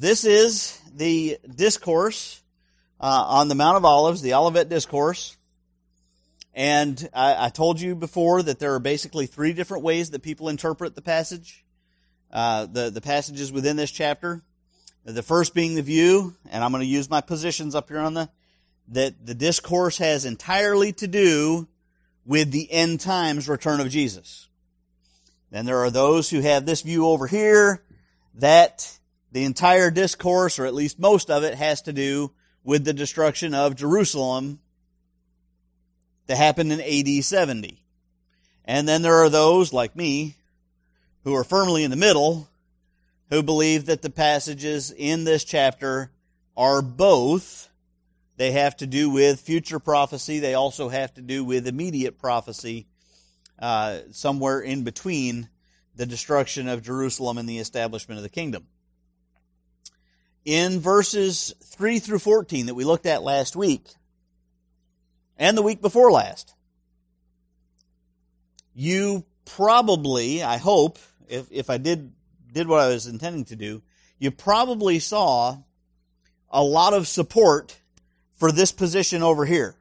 this is the discourse uh, on the Mount of Olives, the Olivet Discourse. And I, I, told you before that there are basically three different ways that people interpret the passage, uh, the, the passages within this chapter. The first being the view, and I'm going to use my positions up here on the, that the discourse has entirely to do with the end times return of Jesus. Then there are those who have this view over here that the entire discourse, or at least most of it, has to do with the destruction of Jerusalem that happened in AD 70. And then there are those, like me, who are firmly in the middle, who believe that the passages in this chapter are both. They have to do with future prophecy. They also have to do with immediate prophecy, uh, somewhere in between the destruction of Jerusalem and the establishment of the kingdom in verses 3 through 14 that we looked at last week and the week before last. You probably, I hope, if, if I did, did what I was intending to do, you probably saw a lot of support for this position over here.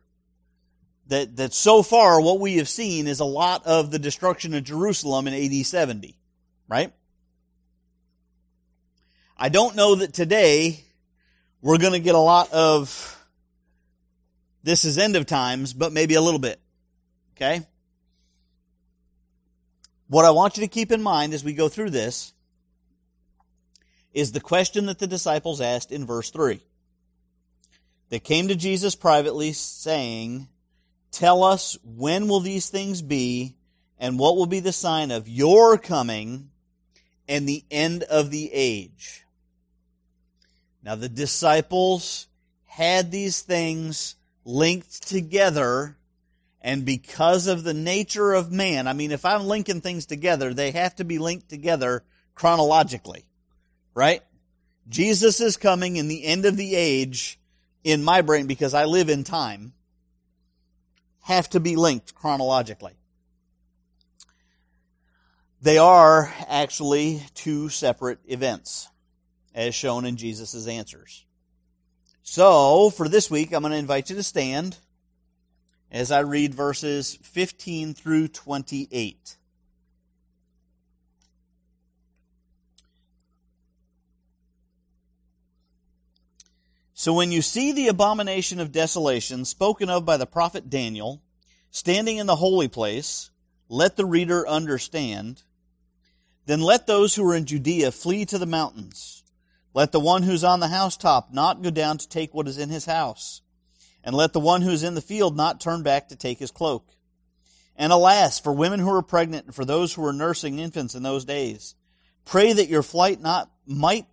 That, that so far what we have seen is a lot of the destruction of Jerusalem in AD 70, right? I don't know that today we're going to get a lot of this is end of times, but maybe a little bit. Okay? What I want you to keep in mind as we go through this is the question that the disciples asked in verse 3. They came to Jesus privately saying, Tell us when will these things be and what will be the sign of your coming and the end of the age? Now the disciples had these things linked together and because of the nature of man, I mean, if I'm linking things together, they have to be linked together chronologically, right? Jesus is coming in the end of the age in my brain because I live in time have to be linked chronologically. They are actually two separate events as shown in Jesus' answers. So, for this week, I'm going to invite you to stand as I read verses 15 through 28. So when you see the abomination of desolation spoken of by the prophet Daniel standing in the holy place, let the reader understand. Then let those who are in Judea flee to the mountains. Let the one who's on the housetop not go down to take what is in his house. And let the one who is in the field not turn back to take his cloak. And alas, for women who are pregnant and for those who are nursing infants in those days, pray that your flight not might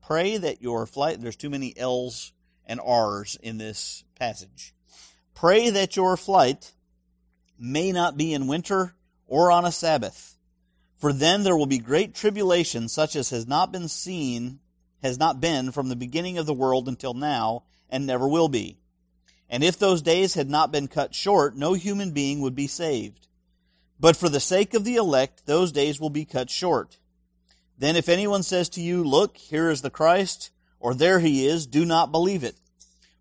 pray that your flight there's too many L's and R's in this passage. Pray that your flight may not be in winter or on a Sabbath for then there will be great tribulation, such as has not been seen, has not been from the beginning of the world until now, and never will be. And if those days had not been cut short, no human being would be saved. But for the sake of the elect, those days will be cut short. Then if anyone says to you, Look, here is the Christ, or there he is, do not believe it.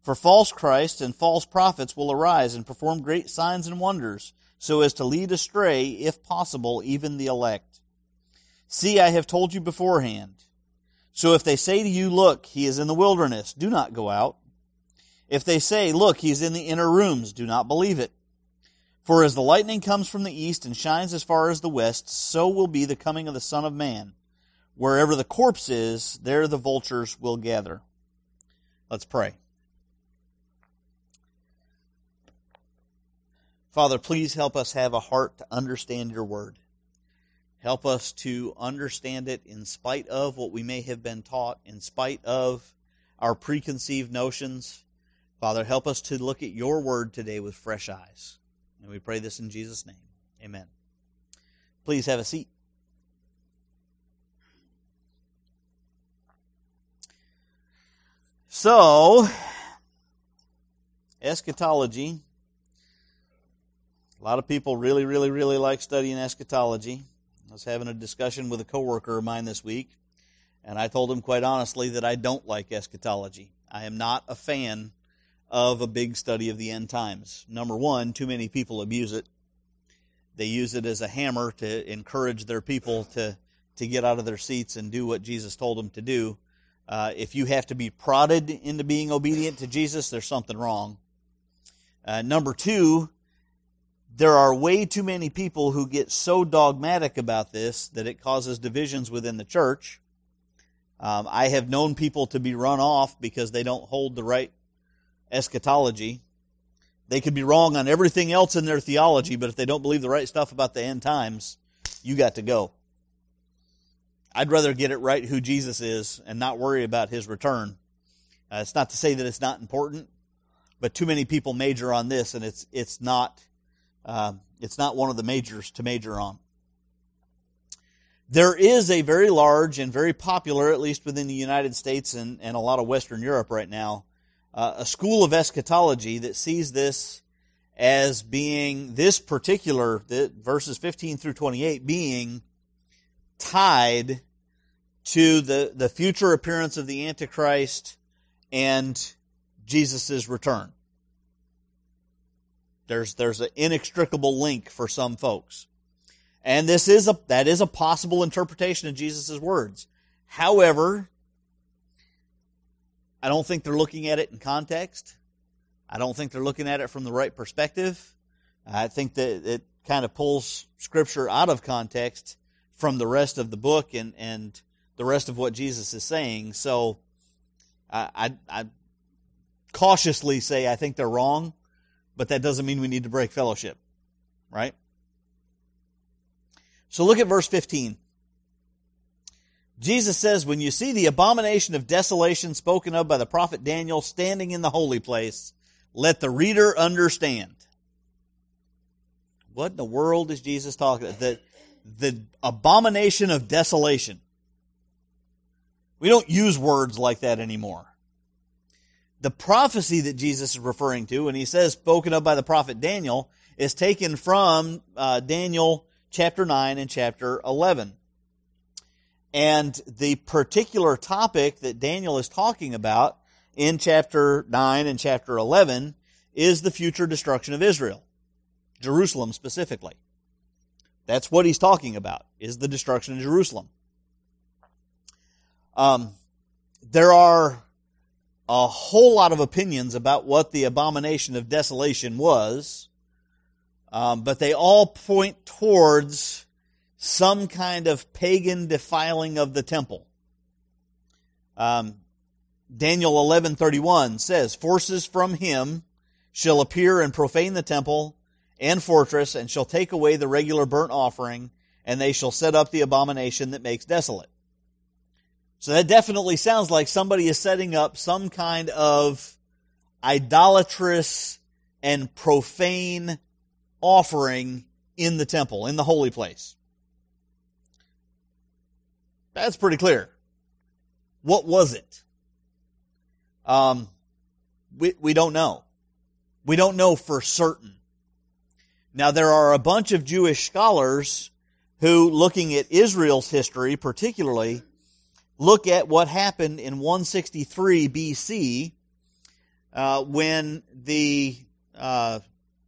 For false Christs and false prophets will arise and perform great signs and wonders, so as to lead astray, if possible, even the elect. See, I have told you beforehand. So if they say to you, Look, he is in the wilderness, do not go out. If they say, Look, he is in the inner rooms, do not believe it. For as the lightning comes from the east and shines as far as the west, so will be the coming of the Son of Man. Wherever the corpse is, there the vultures will gather. Let's pray. Father, please help us have a heart to understand your word. Help us to understand it in spite of what we may have been taught, in spite of our preconceived notions. Father, help us to look at your word today with fresh eyes. And we pray this in Jesus' name. Amen. Please have a seat. So, eschatology. A lot of people really, really, really like studying eschatology. I was having a discussion with a coworker of mine this week, And I told him quite honestly that I don't like eschatology. I am not a fan of a big study of the end times. Number one, too many people abuse it. They use it as a hammer to encourage their people to, to get out of their seats and do what Jesus told them to do. Uh, if you have to be prodded into being obedient to Jesus, there's something wrong. Uh, number two, there are way too many people who get so dogmatic about this that it causes divisions within the church. Um, I have known people to be run off because they don't hold the right eschatology. They could be wrong on everything else in their theology, but if they don't believe the right stuff about the end times, you got to go. I'd rather get it right who Jesus is and not worry about his return. Uh, it's not to say that it's not important, but too many people major on this, and it's it's not uh, it's not one of the majors to major on. There is a very large and very popular, at least within the United States and, and a lot of Western Europe right now, uh, a school of eschatology that sees this as being this particular, the, verses 15 through 28, being tied to the, the future appearance of the Antichrist and Jesus' return. There's, there's an inextricable link for some folks. And this is a, that is a possible interpretation of Jesus' words. However, I don't think they're looking at it in context. I don't think they're looking at it from the right perspective. I think that it kind of pulls scripture out of context from the rest of the book and, and the rest of what Jesus is saying. So I, I, I cautiously say I think they're wrong, but that doesn't mean we need to break fellowship, right? So look at verse 15. Jesus says, When you see the abomination of desolation spoken of by the prophet Daniel standing in the holy place, let the reader understand. What in the world is Jesus talking about? The, the abomination of desolation. We don't use words like that anymore. The prophecy that Jesus is referring to, when he says spoken of by the prophet Daniel, is taken from uh, Daniel chapter 9 and chapter 11. And the particular topic that Daniel is talking about in chapter 9 and chapter 11 is the future destruction of Israel, Jerusalem specifically. That's what he's talking about, is the destruction of Jerusalem. Um, there are a whole lot of opinions about what the abomination of desolation was, um, but they all point towards some kind of pagan defiling of the temple. Um, Daniel 11:31 says, "Forces from him shall appear and profane the temple and fortress, and shall take away the regular burnt offering, and they shall set up the abomination that makes desolate." So that definitely sounds like somebody is setting up some kind of idolatrous and profane offering in the temple, in the holy place. That's pretty clear. What was it? Um, we, we don't know. We don't know for certain. Now there are a bunch of Jewish scholars who, looking at Israel's history particularly, look at what happened in 163 BC uh, when the uh,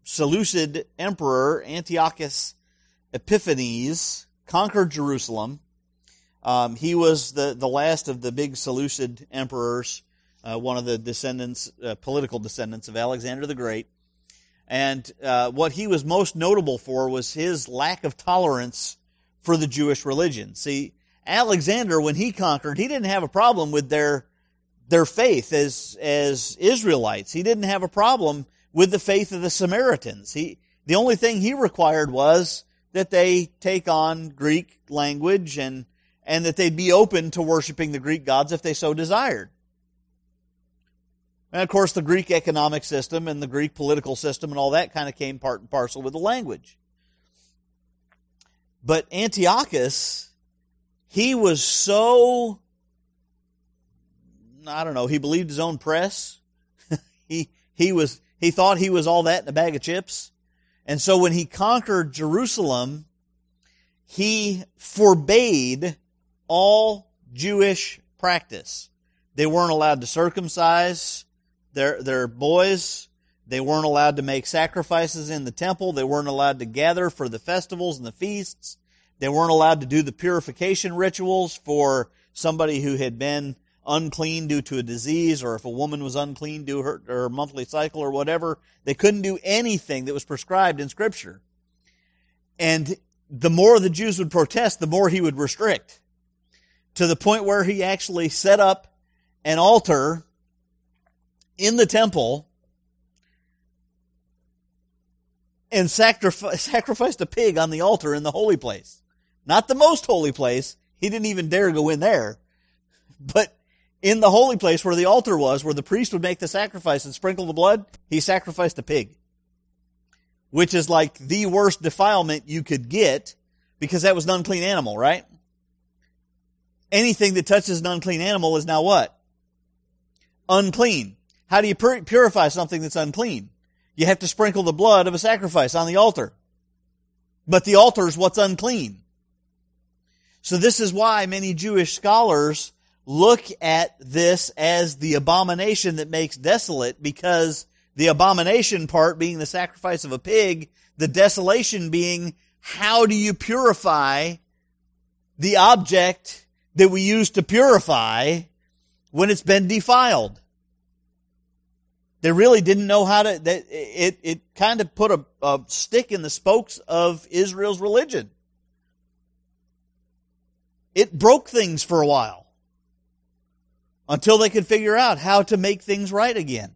Seleucid emperor Antiochus Epiphanes conquered Jerusalem. Um, he was the, the last of the big Seleucid emperors, uh, one of the descendants, uh, political descendants of Alexander the Great. And uh, what he was most notable for was his lack of tolerance for the Jewish religion. See, Alexander, when he conquered, he didn't have a problem with their their faith as as Israelites. He didn't have a problem with the faith of the Samaritans. He the only thing he required was that they take on Greek language and and that they'd be open to worshiping the Greek gods if they so desired. And of course, the Greek economic system and the Greek political system and all that kind of came part and parcel with the language. But Antiochus he was so, I don't know, he believed his own press. he, he was, he thought he was all that in a bag of chips. And so when he conquered Jerusalem, he forbade all Jewish practice. They weren't allowed to circumcise their, their boys. They weren't allowed to make sacrifices in the temple. They weren't allowed to gather for the festivals and the feasts. They weren't allowed to do the purification rituals for somebody who had been unclean due to a disease or if a woman was unclean due to her, her monthly cycle or whatever. They couldn't do anything that was prescribed in scripture. And the more the Jews would protest, the more he would restrict to the point where he actually set up an altar in the temple and sacrificed a pig on the altar in the holy place. Not the most holy place. He didn't even dare go in there. But in the holy place where the altar was, where the priest would make the sacrifice and sprinkle the blood, he sacrificed a pig. Which is like the worst defilement you could get because that was an unclean animal, right? Anything that touches an unclean animal is now what? Unclean. How do you purify something that's unclean? You have to sprinkle the blood of a sacrifice on the altar. But the altar is what's unclean. So this is why many Jewish scholars look at this as the abomination that makes desolate because the abomination part being the sacrifice of a pig, the desolation being how do you purify the object that we use to purify when it's been defiled? They really didn't know how to, it, it kind of put a, a stick in the spokes of Israel's religion. It broke things for a while until they could figure out how to make things right again.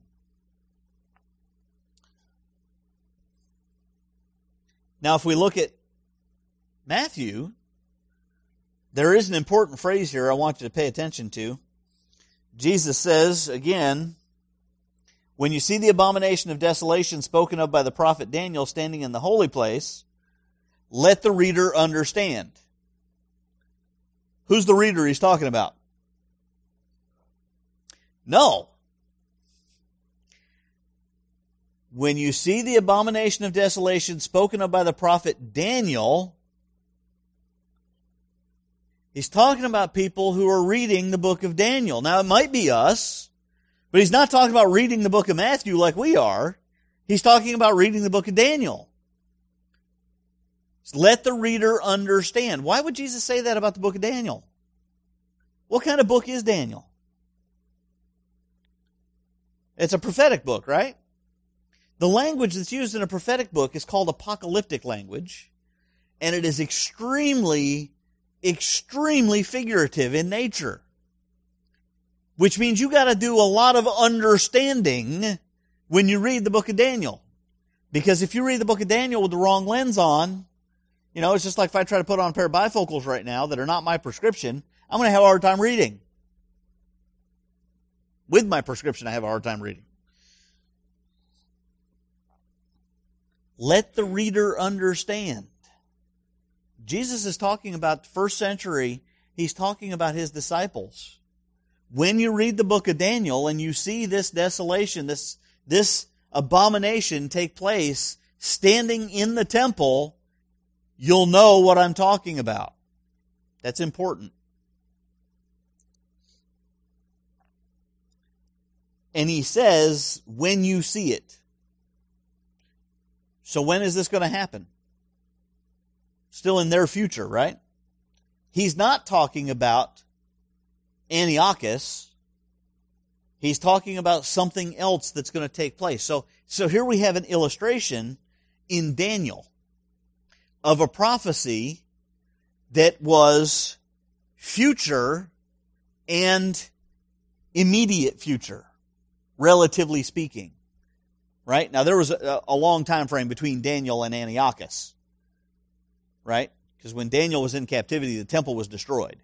Now, if we look at Matthew, there is an important phrase here I want you to pay attention to. Jesus says, again, when you see the abomination of desolation spoken of by the prophet Daniel standing in the holy place, let the reader understand. Who's the reader he's talking about? No. When you see the abomination of desolation spoken of by the prophet Daniel, he's talking about people who are reading the book of Daniel. Now, it might be us. But he's not talking about reading the book of Matthew like we are. He's talking about reading the book of Daniel. Let the reader understand. Why would Jesus say that about the book of Daniel? What kind of book is Daniel? It's a prophetic book, right? The language that's used in a prophetic book is called apocalyptic language, and it is extremely, extremely figurative in nature which means you got to do a lot of understanding when you read the book of Daniel. Because if you read the book of Daniel with the wrong lens on, you know, it's just like if I try to put on a pair of bifocals right now that are not my prescription, I'm going to have a hard time reading. With my prescription, I have a hard time reading. Let the reader understand. Jesus is talking about the first century, he's talking about his disciples when you read the book of Daniel and you see this desolation, this, this abomination take place standing in the temple, you'll know what I'm talking about. That's important. And he says, when you see it. So when is this going to happen? Still in their future, right? He's not talking about Antiochus, he's talking about something else that's going to take place. So, so here we have an illustration in Daniel of a prophecy that was future and immediate future, relatively speaking. Right? Now there was a, a long time frame between Daniel and Antiochus. Right? Because when Daniel was in captivity, the temple was destroyed.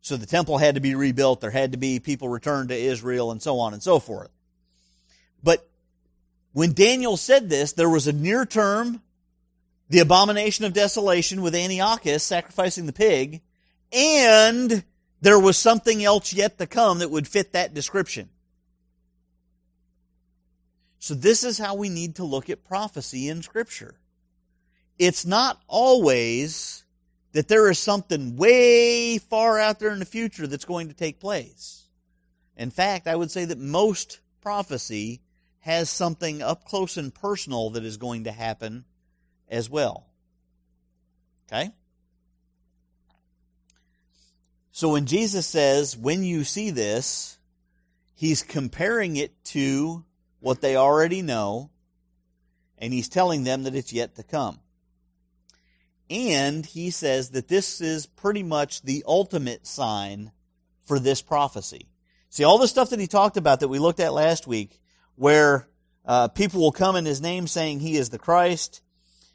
So the temple had to be rebuilt. There had to be people returned to Israel and so on and so forth. But when Daniel said this, there was a near term, the abomination of desolation with Antiochus sacrificing the pig, and there was something else yet to come that would fit that description. So this is how we need to look at prophecy in scripture. It's not always that there is something way far out there in the future that's going to take place. In fact, I would say that most prophecy has something up close and personal that is going to happen as well. Okay? So when Jesus says, when you see this, he's comparing it to what they already know, and he's telling them that it's yet to come. And he says that this is pretty much the ultimate sign for this prophecy. See, all the stuff that he talked about that we looked at last week, where uh, people will come in his name saying he is the Christ,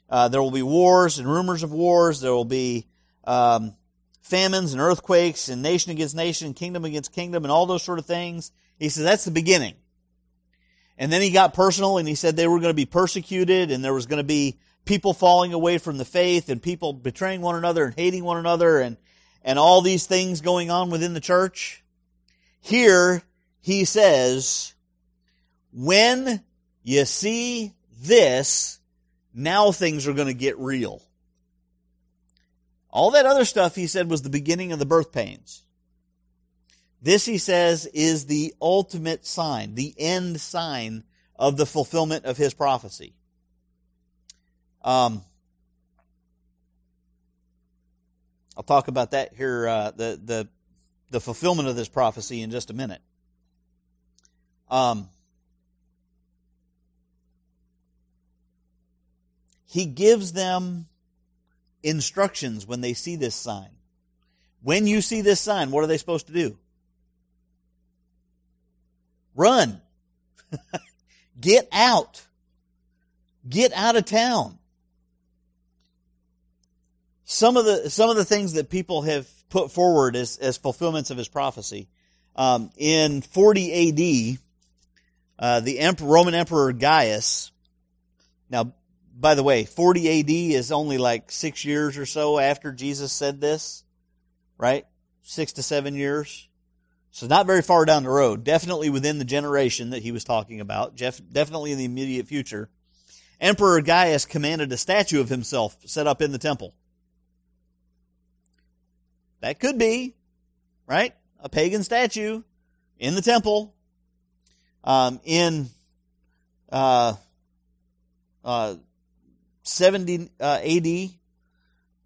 uh, there will be wars and rumors of wars, there will be um, famines and earthquakes and nation against nation, kingdom against kingdom, and all those sort of things. He says that's the beginning. And then he got personal and he said they were going to be persecuted and there was going to be people falling away from the faith and people betraying one another and hating one another and, and all these things going on within the church. Here, he says, when you see this, now things are going to get real. All that other stuff, he said, was the beginning of the birth pains. This, he says, is the ultimate sign, the end sign of the fulfillment of his prophecy. Um, I'll talk about that here, uh, the, the, the fulfillment of this prophecy in just a minute. Um, he gives them instructions when they see this sign. When you see this sign, what are they supposed to do? Run. Get out. Get out of town some of the some of the things that people have put forward as as fulfillments of his prophecy. Um, in 40 A.D., uh, the emperor, Roman Emperor Gaius. Now, by the way, 40 A.D. is only like six years or so after Jesus said this, right? Six to seven years. So not very far down the road. Definitely within the generation that he was talking about. Jeff, definitely in the immediate future. Emperor Gaius commanded a statue of himself set up in the temple. That could be, right? A pagan statue in the temple. Um, in uh, uh, 70 uh, AD,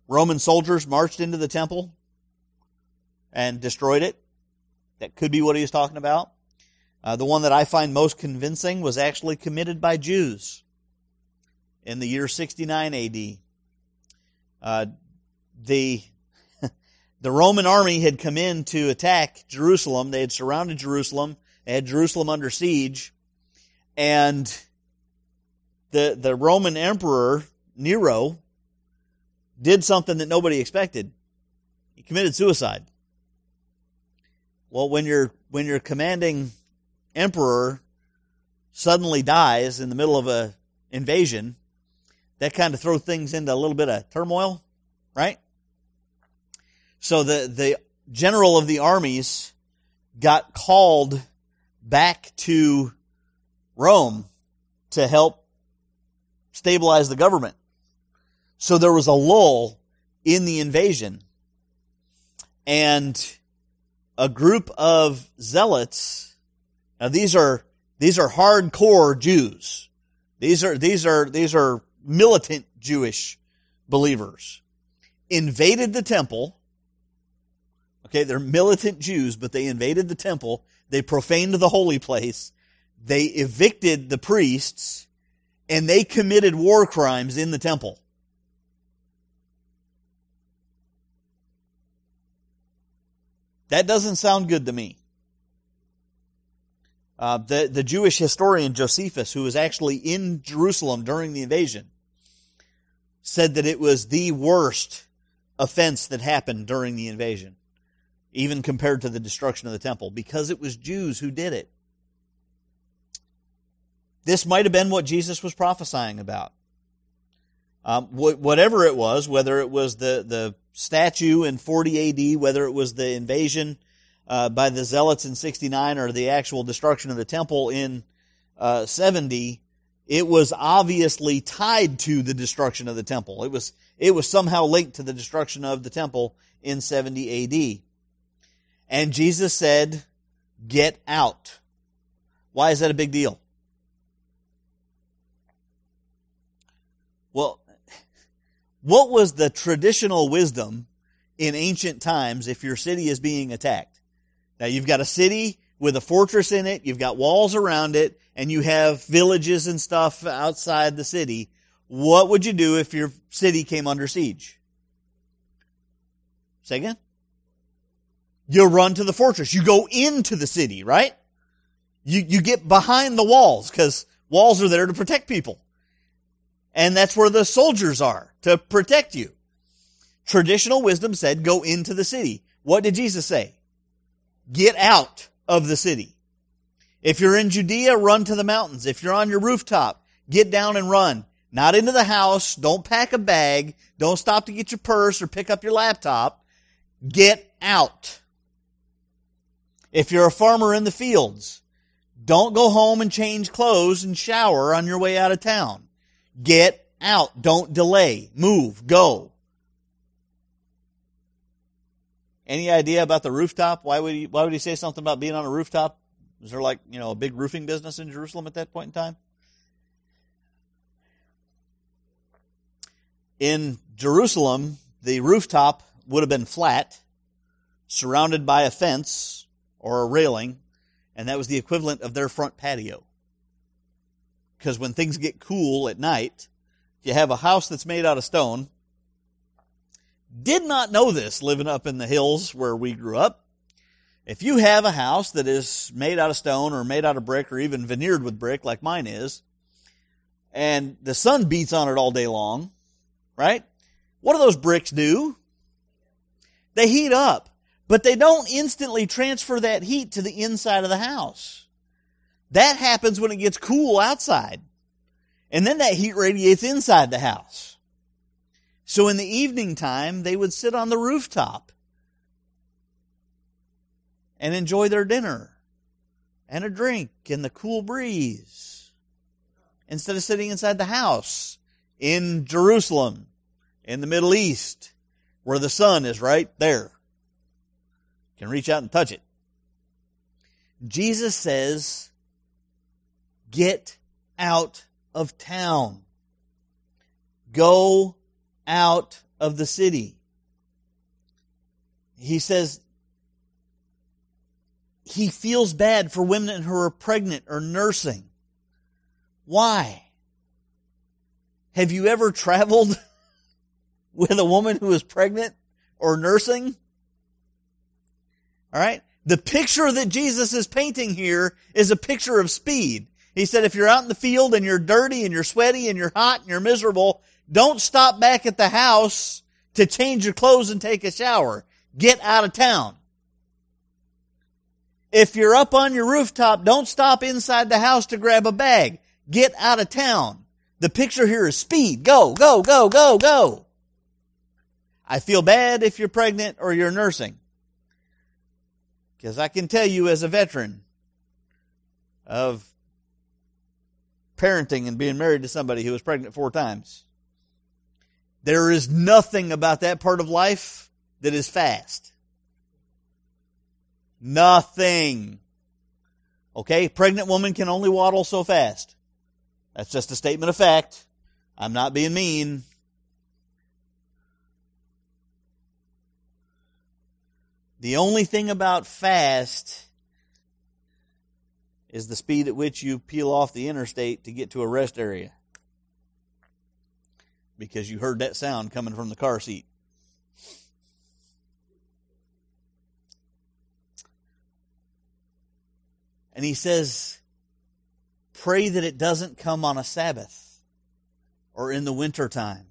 Roman soldiers marched into the temple and destroyed it. That could be what he was talking about. Uh, the one that I find most convincing was actually committed by Jews in the year 69 AD. Uh, the the Roman army had come in to attack Jerusalem. They had surrounded Jerusalem. They had Jerusalem under siege. And the, the Roman emperor, Nero, did something that nobody expected. He committed suicide. Well, when your, when your commanding emperor suddenly dies in the middle of a invasion, that kind of throws things into a little bit of turmoil, right? So the, the general of the armies got called back to Rome to help stabilize the government. So there was a lull in the invasion. And a group of zealots, now these are, these are hardcore Jews. These are, these are, these are militant Jewish believers. Invaded the temple Okay, they're militant Jews, but they invaded the temple. They profaned the holy place. They evicted the priests and they committed war crimes in the temple. That doesn't sound good to me. Uh, the, the Jewish historian Josephus, who was actually in Jerusalem during the invasion, said that it was the worst offense that happened during the invasion even compared to the destruction of the temple, because it was Jews who did it. This might have been what Jesus was prophesying about. Um, whatever it was, whether it was the, the statue in 40 AD, whether it was the invasion uh, by the Zealots in 69 or the actual destruction of the temple in uh, 70, it was obviously tied to the destruction of the temple. It was, it was somehow linked to the destruction of the temple in 70 AD. And Jesus said, get out. Why is that a big deal? Well, what was the traditional wisdom in ancient times if your city is being attacked? Now you've got a city with a fortress in it, you've got walls around it, and you have villages and stuff outside the city. What would you do if your city came under siege? Say again? You run to the fortress. You go into the city, right? You, you get behind the walls because walls are there to protect people. And that's where the soldiers are to protect you. Traditional wisdom said go into the city. What did Jesus say? Get out of the city. If you're in Judea, run to the mountains. If you're on your rooftop, get down and run. Not into the house. Don't pack a bag. Don't stop to get your purse or pick up your laptop. Get out. If you're a farmer in the fields, don't go home and change clothes and shower on your way out of town. Get out. Don't delay. Move. Go. Any idea about the rooftop? Why would he, why would he say something about being on a rooftop? Was there like, you know, a big roofing business in Jerusalem at that point in time? In Jerusalem, the rooftop would have been flat, surrounded by a fence or a railing, and that was the equivalent of their front patio. Because when things get cool at night, you have a house that's made out of stone, did not know this living up in the hills where we grew up. If you have a house that is made out of stone or made out of brick or even veneered with brick like mine is, and the sun beats on it all day long, right? What do those bricks do? They heat up, but they don't instantly transfer that heat to the inside of the house. That happens when it gets cool outside. And then that heat radiates inside the house. So in the evening time, they would sit on the rooftop and enjoy their dinner and a drink and the cool breeze instead of sitting inside the house in Jerusalem, in the Middle East, where the sun is right there. You can reach out and touch it. Jesus says, get out of town. Go out of the city. He says he feels bad for women who are pregnant or nursing. Why? Have you ever traveled with a woman who is pregnant or nursing? All right. The picture that Jesus is painting here is a picture of speed. He said, if you're out in the field and you're dirty and you're sweaty and you're hot and you're miserable, don't stop back at the house to change your clothes and take a shower. Get out of town. If you're up on your rooftop, don't stop inside the house to grab a bag. Get out of town. The picture here is speed. Go, go, go, go, go. I feel bad if you're pregnant or you're nursing. Because I can tell you as a veteran of parenting and being married to somebody who was pregnant four times, there is nothing about that part of life that is fast. Nothing. Okay? Pregnant woman can only waddle so fast. That's just a statement of fact. I'm not being mean. The only thing about fast is the speed at which you peel off the interstate to get to a rest area because you heard that sound coming from the car seat. And he says, pray that it doesn't come on a Sabbath or in the winter time.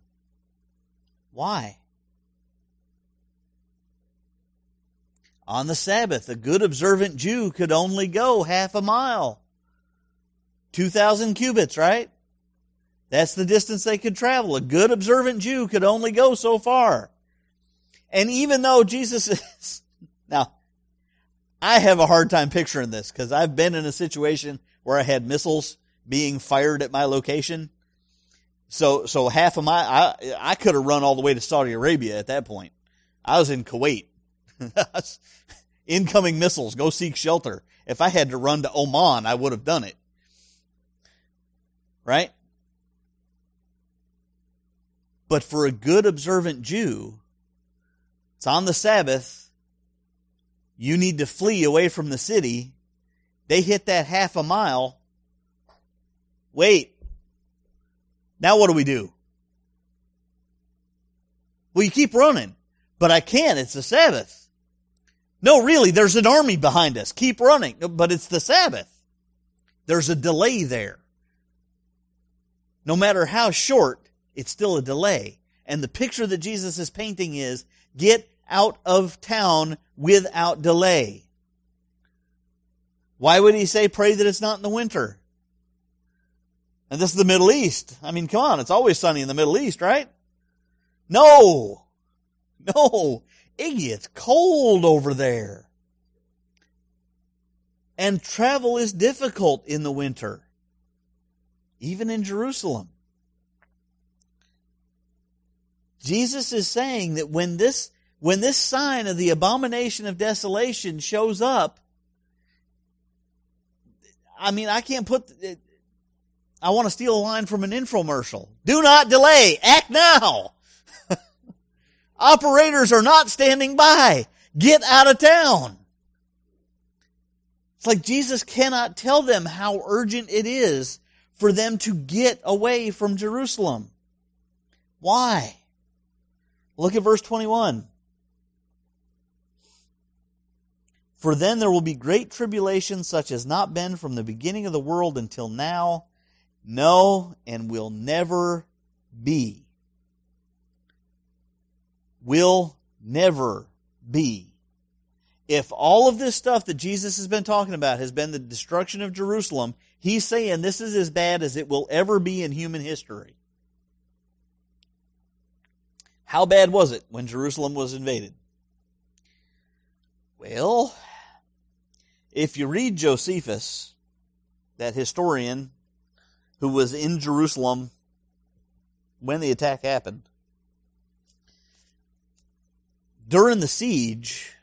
Why? On the Sabbath, a good observant Jew could only go half a mile. 2,000 cubits, right? That's the distance they could travel. A good observant Jew could only go so far. And even though Jesus is, now, I have a hard time picturing this because I've been in a situation where I had missiles being fired at my location. So, so half of my, I, I could have run all the way to Saudi Arabia at that point. I was in Kuwait. Incoming missiles, go seek shelter. If I had to run to Oman, I would have done it. Right? But for a good observant Jew, it's on the Sabbath. You need to flee away from the city. They hit that half a mile. Wait. Now what do we do? Well, you keep running, but I can't. It's the Sabbath. No, really, there's an army behind us. Keep running, but it's the Sabbath. There's a delay there. No matter how short, it's still a delay. And the picture that Jesus is painting is get out of town without delay. Why would he say pray that it's not in the winter? And this is the Middle East. I mean, come on, it's always sunny in the Middle East, right? No. No. Iggy, it's cold over there. And travel is difficult in the winter. Even in Jerusalem. Jesus is saying that when this, when this sign of the abomination of desolation shows up, I mean, I can't put, I want to steal a line from an infomercial. Do not delay. Act now. Operators are not standing by. Get out of town. It's like Jesus cannot tell them how urgent it is for them to get away from Jerusalem. Why? Look at verse 21. For then there will be great tribulation such as not been from the beginning of the world until now, no, and will never be. Will never be. If all of this stuff that Jesus has been talking about has been the destruction of Jerusalem, he's saying this is as bad as it will ever be in human history. How bad was it when Jerusalem was invaded? Well, if you read Josephus, that historian who was in Jerusalem when the attack happened, during the siege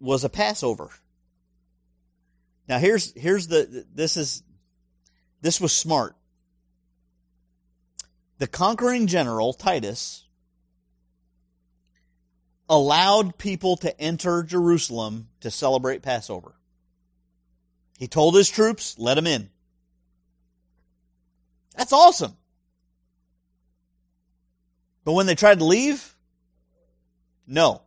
was a Passover. Now here's here's the this is this was smart the conquering general, Titus, allowed people to enter Jerusalem to celebrate Passover. He told his troops, let them in. That's awesome. But when they tried to leave, no.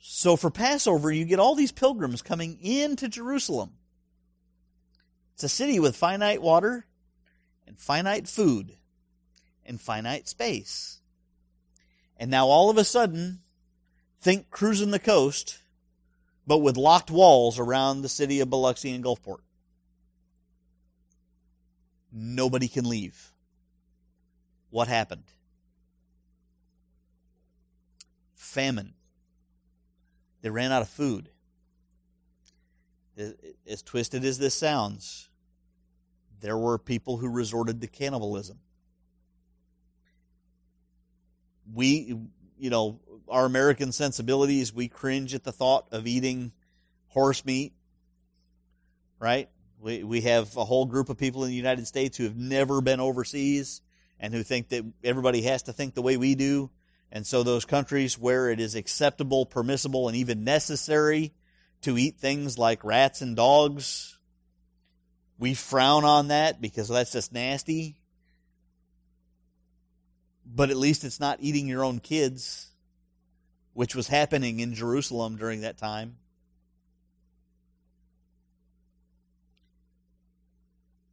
So for Passover, you get all these pilgrims coming into Jerusalem. It's a city with finite water and finite food and finite space. And now all of a sudden, think cruising the coast, but with locked walls around the city of Biloxi and Gulfport. Nobody can leave. What happened? Famine. They ran out of food. As twisted as this sounds, there were people who resorted to cannibalism. We, you know, our American sensibilities, we cringe at the thought of eating horse meat, right? We, we have a whole group of people in the United States who have never been overseas and who think that everybody has to think the way we do. And so those countries where it is acceptable, permissible, and even necessary to eat things like rats and dogs, we frown on that because that's just nasty. But at least it's not eating your own kids, which was happening in Jerusalem during that time.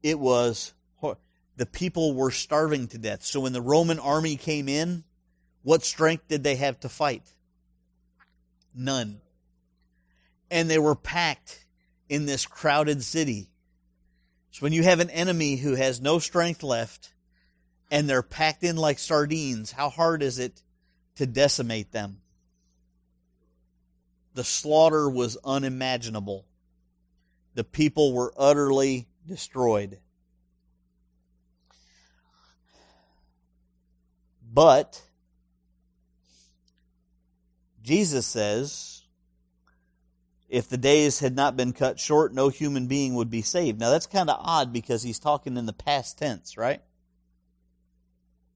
It was, the people were starving to death. So when the Roman army came in, what strength did they have to fight? None. And they were packed in this crowded city so when you have an enemy who has no strength left and they're packed in like sardines, how hard is it to decimate them? The slaughter was unimaginable. the people were utterly destroyed. But Jesus says, if the days had not been cut short, no human being would be saved. Now that's kind of odd because he's talking in the past tense, right?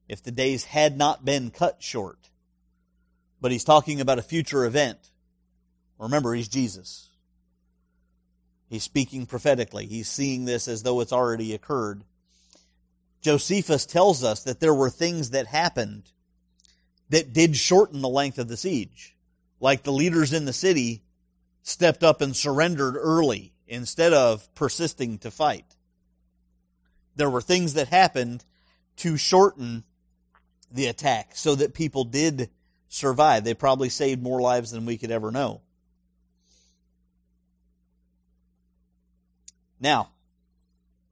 If the days had not been cut short. But he's talking about a future event. Remember, he's Jesus. He's speaking prophetically. He's seeing this as though it's already occurred. Josephus tells us that there were things that happened that did shorten the length of the siege. Like the leaders in the city stepped up and surrendered early instead of persisting to fight. There were things that happened to shorten the attack so that people did survive. They probably saved more lives than we could ever know. Now,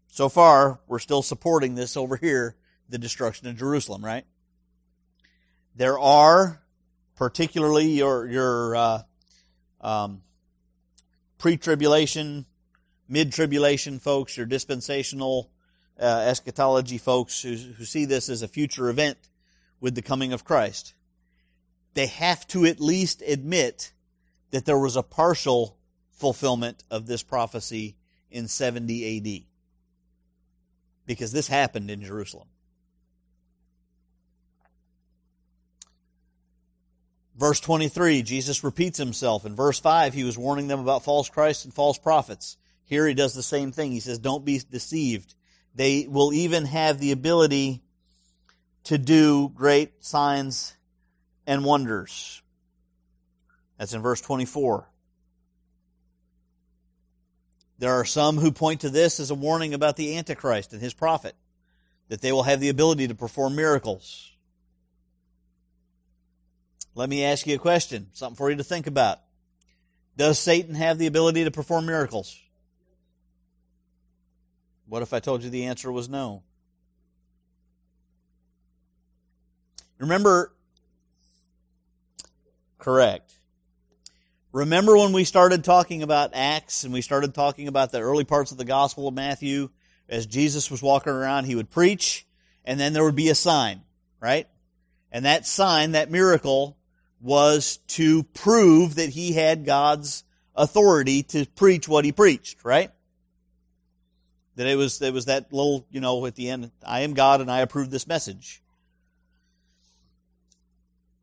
so far, we're still supporting this over here, the destruction of Jerusalem, right? There are, particularly your, your, uh, um, pre-tribulation, mid-tribulation folks, your dispensational uh, eschatology folks who, who see this as a future event with the coming of Christ. They have to at least admit that there was a partial fulfillment of this prophecy in 70 AD. Because this happened in Jerusalem. Verse 23, Jesus repeats himself. In verse 5, he was warning them about false Christs and false prophets. Here he does the same thing. He says, Don't be deceived. They will even have the ability to do great signs and wonders. That's in verse 24. There are some who point to this as a warning about the Antichrist and his prophet, that they will have the ability to perform miracles. Let me ask you a question, something for you to think about. Does Satan have the ability to perform miracles? What if I told you the answer was no? Remember, correct. Remember when we started talking about Acts and we started talking about the early parts of the Gospel of Matthew? As Jesus was walking around, he would preach and then there would be a sign, right? And that sign, that miracle, was to prove that he had God's authority to preach what he preached, right? That it was, it was that little, you know, at the end, I am God and I approve this message.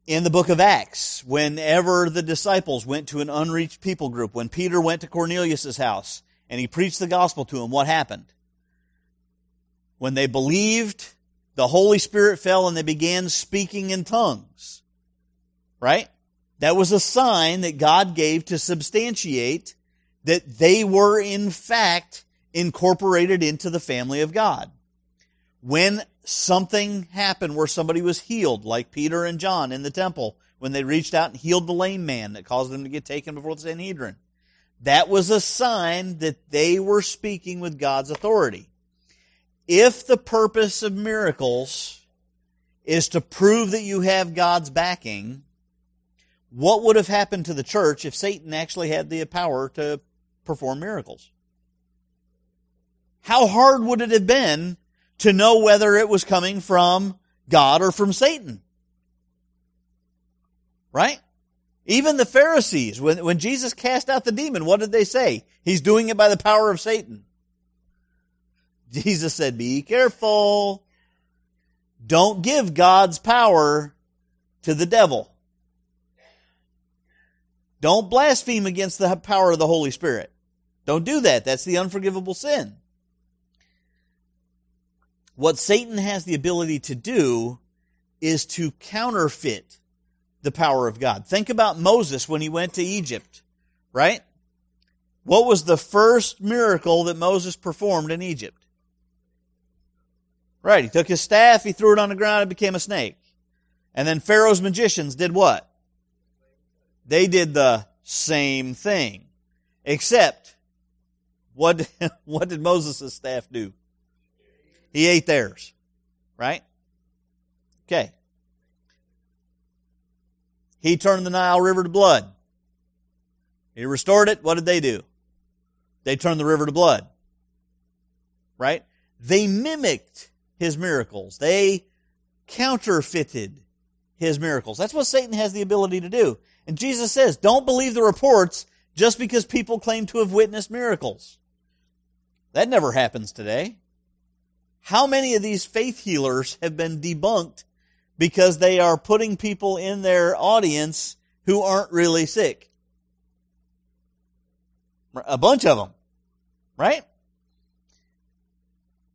In the book of Acts, whenever the disciples went to an unreached people group, when Peter went to Cornelius' house and he preached the gospel to him, what happened? When they believed, the Holy Spirit fell and they began speaking in tongues. Right? That was a sign that God gave to substantiate that they were in fact incorporated into the family of God. When something happened where somebody was healed, like Peter and John in the temple, when they reached out and healed the lame man that caused them to get taken before the Sanhedrin, that was a sign that they were speaking with God's authority. If the purpose of miracles is to prove that you have God's backing, what would have happened to the church if Satan actually had the power to perform miracles? How hard would it have been to know whether it was coming from God or from Satan? Right? Even the Pharisees, when, when Jesus cast out the demon, what did they say? He's doing it by the power of Satan. Jesus said, be careful. Don't give God's power to the devil. Don't blaspheme against the power of the Holy Spirit. Don't do that. That's the unforgivable sin. What Satan has the ability to do is to counterfeit the power of God. Think about Moses when he went to Egypt, right? What was the first miracle that Moses performed in Egypt? Right, he took his staff, he threw it on the ground, it became a snake. And then Pharaoh's magicians did what? They did the same thing. Except, what, what did Moses' staff do? He ate theirs. Right? Okay. He turned the Nile River to blood. He restored it. What did they do? they turned the river to blood. Right? They mimicked his miracles. They counterfeited his miracles. That's what Satan has the ability to do. And Jesus says, don't believe the reports just because people claim to have witnessed miracles. That never happens today. How many of these faith healers have been debunked because they are putting people in their audience who aren't really sick? A bunch of them, right?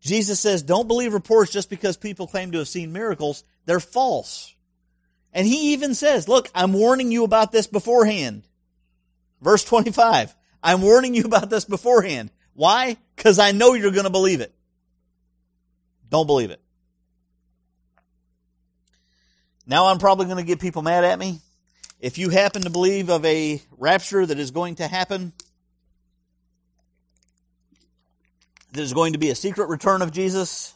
Jesus says, don't believe reports just because people claim to have seen miracles. They're false. And he even says, look, I'm warning you about this beforehand. Verse 25. I'm warning you about this beforehand. Why? Because I know you're going to believe it. Don't believe it. Now I'm probably going to get people mad at me. If you happen to believe of a rapture that is going to happen, there's going to be a secret return of Jesus,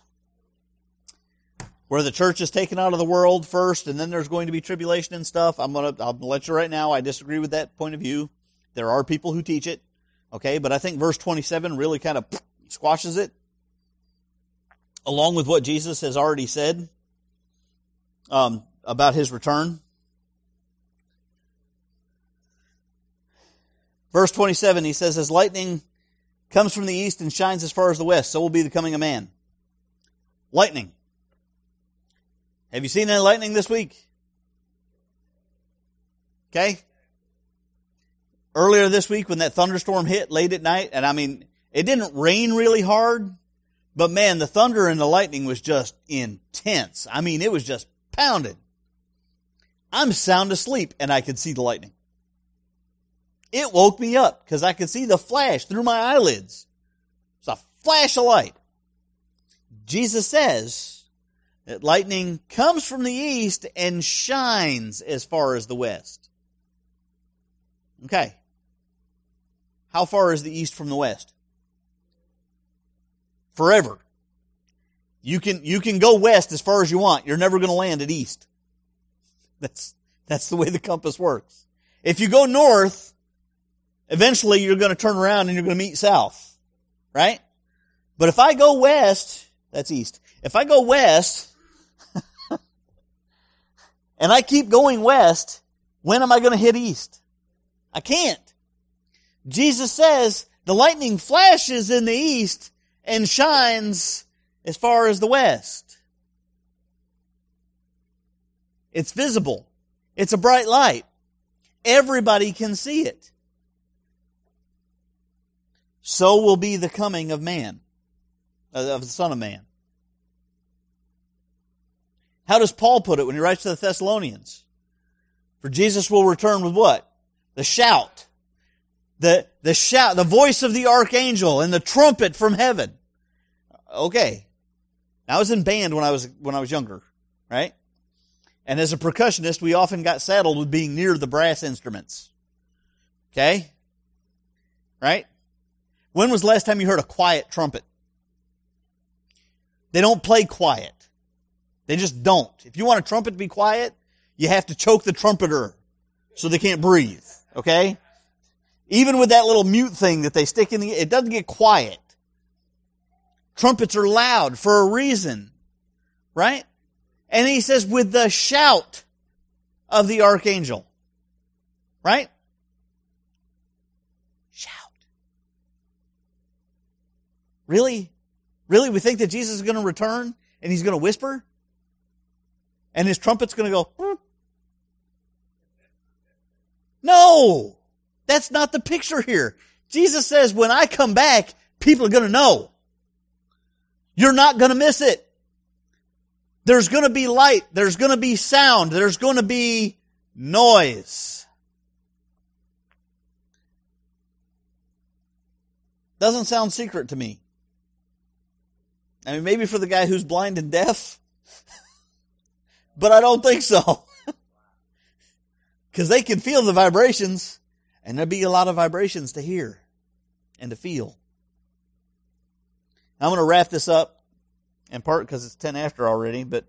where the church is taken out of the world first, and then there's going to be tribulation and stuff. I'm gonna, I'll let you right now. I disagree with that point of view. There are people who teach it, okay, but I think verse 27 really kind of squashes it along with what Jesus has already said um, about his return. Verse 27, he says, As lightning comes from the east and shines as far as the west, so will be the coming of man. Lightning. Have you seen any lightning this week? Okay. Earlier this week when that thunderstorm hit late at night, and I mean, it didn't rain really hard, but man, the thunder and the lightning was just intense. I mean, it was just pounded. I'm sound asleep and I could see the lightning. It woke me up because I could see the flash through my eyelids. It's a flash of light. Jesus says that lightning comes from the east and shines as far as the west. Okay. How far is the east from the west? forever. You can, you can go west as far as you want. You're never going to land at east. That's, that's the way the compass works. If you go north, eventually you're going to turn around and you're going to meet south. Right? But if I go west, that's east. If I go west, and I keep going west, when am I going to hit east? I can't. Jesus says the lightning flashes in the east and shines as far as the west. It's visible. It's a bright light. Everybody can see it. So will be the coming of man, of the Son of Man. How does Paul put it when he writes to the Thessalonians? For Jesus will return with what? The shout the, the shout, the voice of the archangel and the trumpet from heaven. Okay. I was in band when I was, when I was younger, right? And as a percussionist, we often got saddled with being near the brass instruments. Okay? Right? When was the last time you heard a quiet trumpet? They don't play quiet. They just don't. If you want a trumpet to be quiet, you have to choke the trumpeter so they can't breathe. Okay? Even with that little mute thing that they stick in the, it doesn't get quiet. Trumpets are loud for a reason. Right? And he says with the shout of the archangel. Right? Shout. Really? Really? We think that Jesus is going to return and he's going to whisper? And his trumpet's going to go, hmm? No! That's not the picture here. Jesus says, when I come back, people are going to know. You're not going to miss it. There's going to be light. There's going to be sound. There's going to be noise. Doesn't sound secret to me. I mean, maybe for the guy who's blind and deaf, but I don't think so. Because they can feel the vibrations. And there'll be a lot of vibrations to hear and to feel. I'm going to wrap this up in part because it's 10 after already, but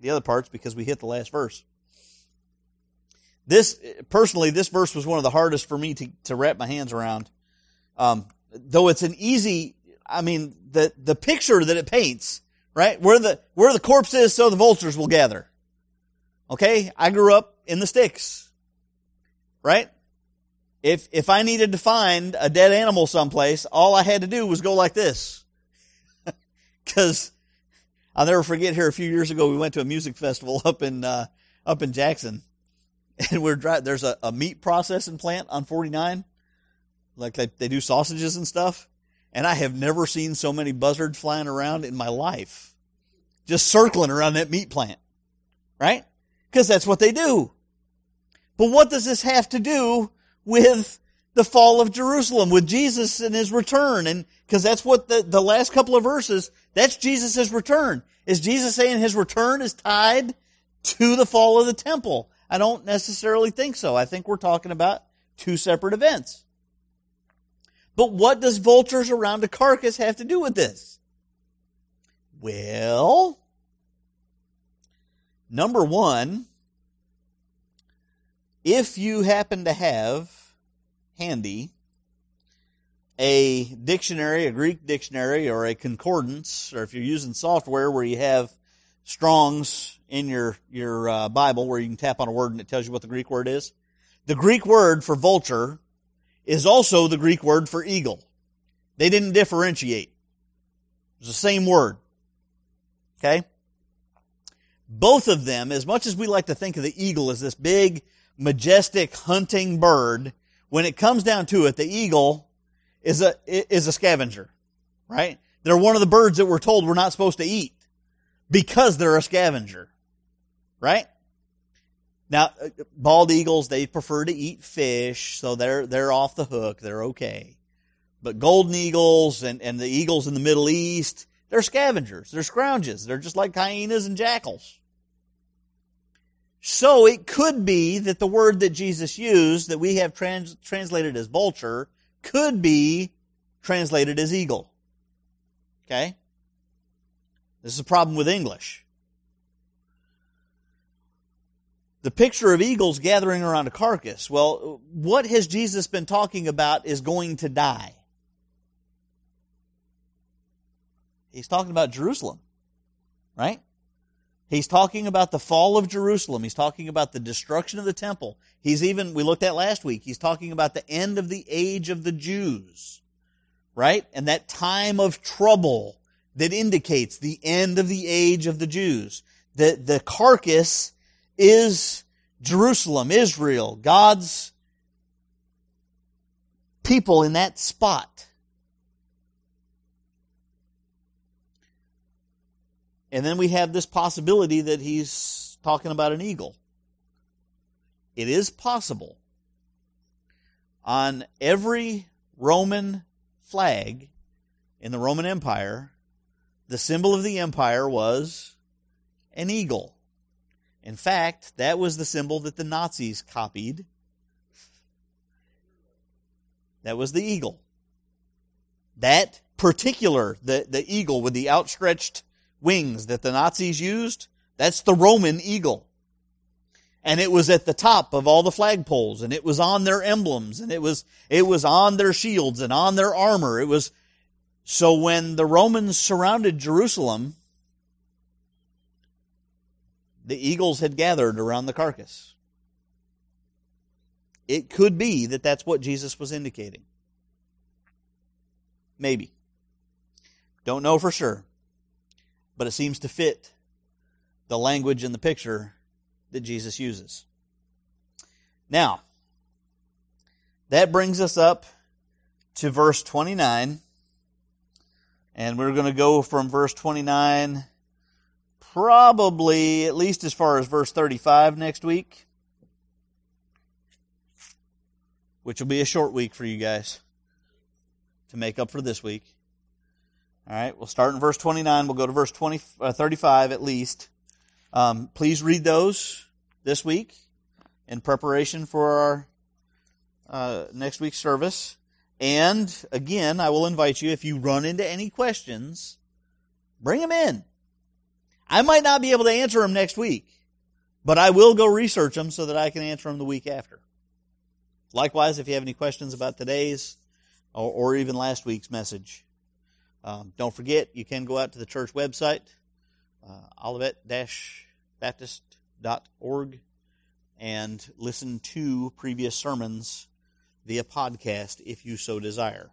the other parts because we hit the last verse. This, personally, this verse was one of the hardest for me to, to wrap my hands around. Um, though it's an easy, I mean, the, the picture that it paints, right? Where the, where the corpse is, so the vultures will gather. Okay? I grew up in the sticks. Right? If, if I needed to find a dead animal someplace, all I had to do was go like this. Cause I'll never forget here a few years ago, we went to a music festival up in, uh, up in Jackson and we're there's a, a meat processing plant on 49. Like they, they do sausages and stuff. And I have never seen so many buzzards flying around in my life. Just circling around that meat plant. Right? Because that's what they do. But what does this have to do with the fall of Jerusalem, with Jesus and his return? And because that's what the, the last couple of verses, that's Jesus' return. Is Jesus saying his return is tied to the fall of the temple? I don't necessarily think so. I think we're talking about two separate events. But what does vultures around a carcass have to do with this? Well, Number one, if you happen to have handy a dictionary, a Greek dictionary, or a concordance, or if you're using software where you have Strong's in your your uh, Bible where you can tap on a word and it tells you what the Greek word is, the Greek word for vulture is also the Greek word for eagle. They didn't differentiate. It's the same word. Okay? Both of them, as much as we like to think of the eagle as this big, majestic hunting bird, when it comes down to it, the eagle is a, is a scavenger, right? They're one of the birds that we're told we're not supposed to eat because they're a scavenger, right? Now, uh, bald eagles, they prefer to eat fish, so they're, they're off the hook. They're okay. But golden eagles and, and the eagles in the Middle East, they're scavengers. They're scrounges. They're just like hyenas and jackals. So it could be that the word that Jesus used, that we have trans- translated as vulture, could be translated as eagle. Okay? This is a problem with English. The picture of eagles gathering around a carcass. Well, what has Jesus been talking about is going to die? He's talking about Jerusalem, right? He's talking about the fall of Jerusalem. He's talking about the destruction of the temple. He's even, we looked at last week, he's talking about the end of the age of the Jews, right? And that time of trouble that indicates the end of the age of the Jews. The, the carcass is Jerusalem, Israel, God's people in that spot. And then we have this possibility that he's talking about an eagle. It is possible. On every Roman flag in the Roman Empire, the symbol of the empire was an eagle. In fact, that was the symbol that the Nazis copied. That was the eagle. That particular, the, the eagle with the outstretched wings that the Nazis used, that's the Roman eagle. And it was at the top of all the flagpoles and it was on their emblems and it was, it was on their shields and on their armor. It was, so when the Romans surrounded Jerusalem, the eagles had gathered around the carcass. It could be that that's what Jesus was indicating. Maybe. Don't know for sure but it seems to fit the language and the picture that Jesus uses. Now, that brings us up to verse 29. And we're going to go from verse 29 probably at least as far as verse 35 next week, which will be a short week for you guys to make up for this week. All right, we'll start in verse 29. We'll go to verse 20, uh, 35 at least. Um, please read those this week in preparation for our uh, next week's service. And again, I will invite you, if you run into any questions, bring them in. I might not be able to answer them next week, but I will go research them so that I can answer them the week after. Likewise, if you have any questions about today's or, or even last week's message. Um, don't forget, you can go out to the church website, uh, olivet-baptist.org, and listen to previous sermons via podcast if you so desire.